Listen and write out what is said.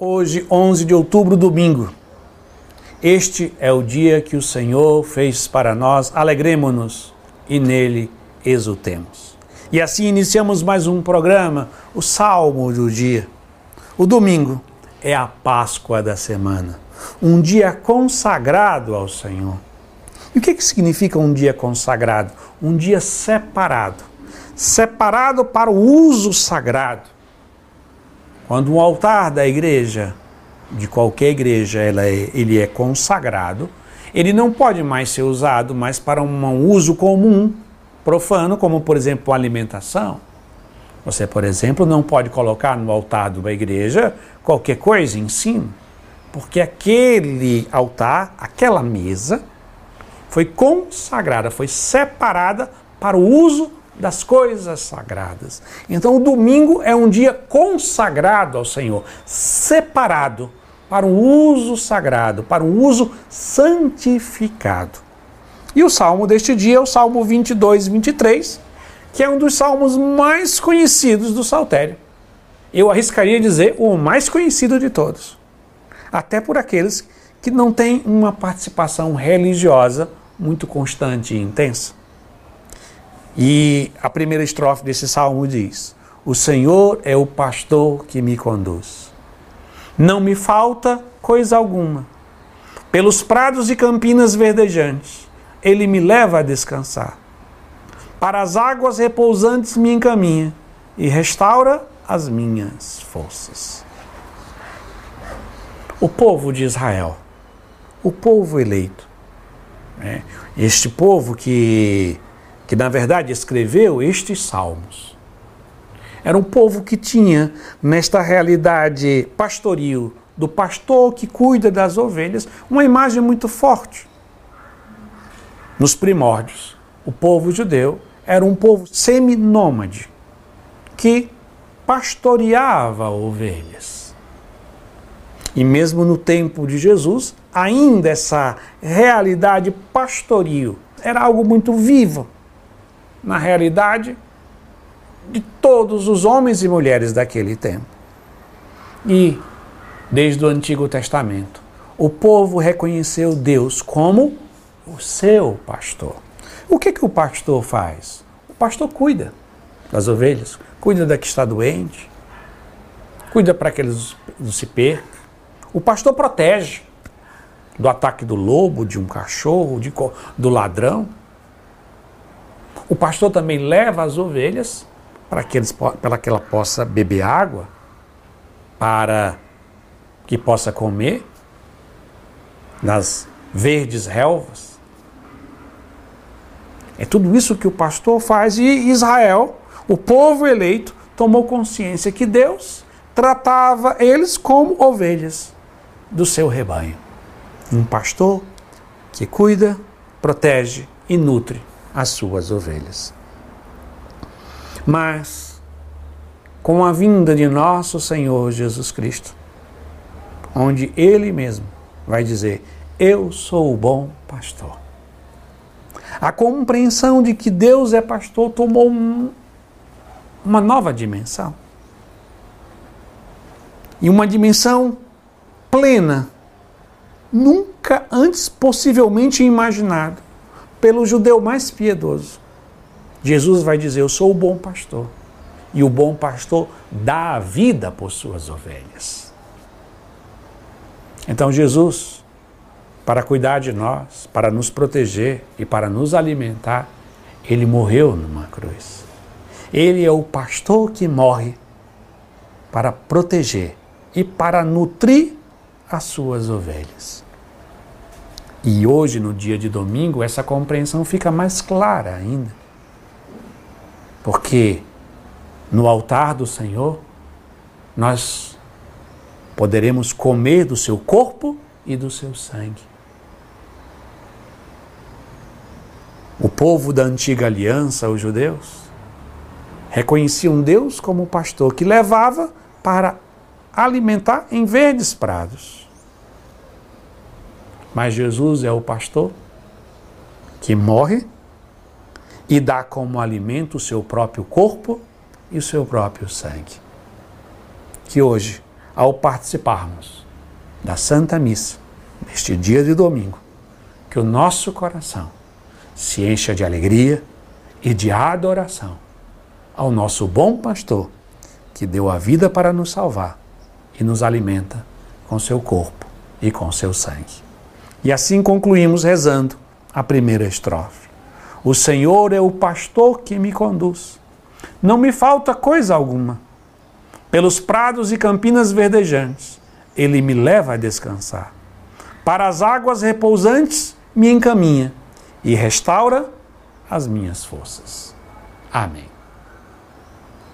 Hoje, 11 de outubro, domingo. Este é o dia que o Senhor fez para nós, alegremos-nos e nele exultemos. E assim iniciamos mais um programa, o Salmo do Dia. O domingo é a Páscoa da semana, um dia consagrado ao Senhor. E o que, que significa um dia consagrado? Um dia separado separado para o uso sagrado quando um altar da igreja, de qualquer igreja, ela é, ele é consagrado, ele não pode mais ser usado mais para um uso comum, profano, como por exemplo alimentação. Você, por exemplo, não pode colocar no altar de uma igreja qualquer coisa em cima, porque aquele altar, aquela mesa, foi consagrada, foi separada para o uso das coisas sagradas. Então o domingo é um dia consagrado ao Senhor, separado para o uso sagrado, para o uso santificado. E o salmo deste dia é o Salmo 22, 23, que é um dos salmos mais conhecidos do Saltério. Eu arriscaria dizer o mais conhecido de todos. Até por aqueles que não têm uma participação religiosa muito constante e intensa. E a primeira estrofe desse salmo diz: O Senhor é o pastor que me conduz. Não me falta coisa alguma. Pelos prados e campinas verdejantes, ele me leva a descansar. Para as águas repousantes me encaminha e restaura as minhas forças. O povo de Israel, o povo eleito, né? este povo que que na verdade escreveu estes salmos. Era um povo que tinha nesta realidade pastoril, do pastor que cuida das ovelhas, uma imagem muito forte. Nos primórdios, o povo judeu era um povo seminômade que pastoreava ovelhas. E mesmo no tempo de Jesus, ainda essa realidade pastoril era algo muito vivo na realidade de todos os homens e mulheres daquele tempo. E, desde o Antigo Testamento, o povo reconheceu Deus como o seu pastor. O que, que o pastor faz? O pastor cuida das ovelhas, cuida da que está doente, cuida para que eles não se percam. O pastor protege do ataque do lobo, de um cachorro, de, do ladrão. O pastor também leva as ovelhas para que, eles, para que ela possa beber água, para que possa comer nas verdes relvas. É tudo isso que o pastor faz e Israel, o povo eleito, tomou consciência que Deus tratava eles como ovelhas do seu rebanho. Um pastor que cuida, protege e nutre as suas ovelhas. Mas, com a vinda de nosso Senhor Jesus Cristo, onde Ele mesmo vai dizer: Eu sou o bom pastor. A compreensão de que Deus é pastor tomou um, uma nova dimensão. E uma dimensão plena, nunca antes possivelmente imaginado pelo judeu mais piedoso. Jesus vai dizer: Eu sou o bom pastor. E o bom pastor dá a vida por suas ovelhas. Então, Jesus, para cuidar de nós, para nos proteger e para nos alimentar, ele morreu numa cruz. Ele é o pastor que morre para proteger e para nutrir as suas ovelhas. E hoje, no dia de domingo, essa compreensão fica mais clara ainda. Porque no altar do Senhor, nós poderemos comer do seu corpo e do seu sangue. O povo da antiga aliança, os judeus, reconheciam Deus como pastor que levava para alimentar em verdes prados. Mas Jesus é o pastor que morre e dá como alimento o seu próprio corpo e o seu próprio sangue. Que hoje ao participarmos da Santa Missa neste dia de domingo, que o nosso coração se encha de alegria e de adoração ao nosso bom pastor que deu a vida para nos salvar e nos alimenta com seu corpo e com seu sangue. E assim concluímos rezando a primeira estrofe. O Senhor é o pastor que me conduz. Não me falta coisa alguma. Pelos prados e campinas verdejantes, ele me leva a descansar. Para as águas repousantes, me encaminha e restaura as minhas forças. Amém.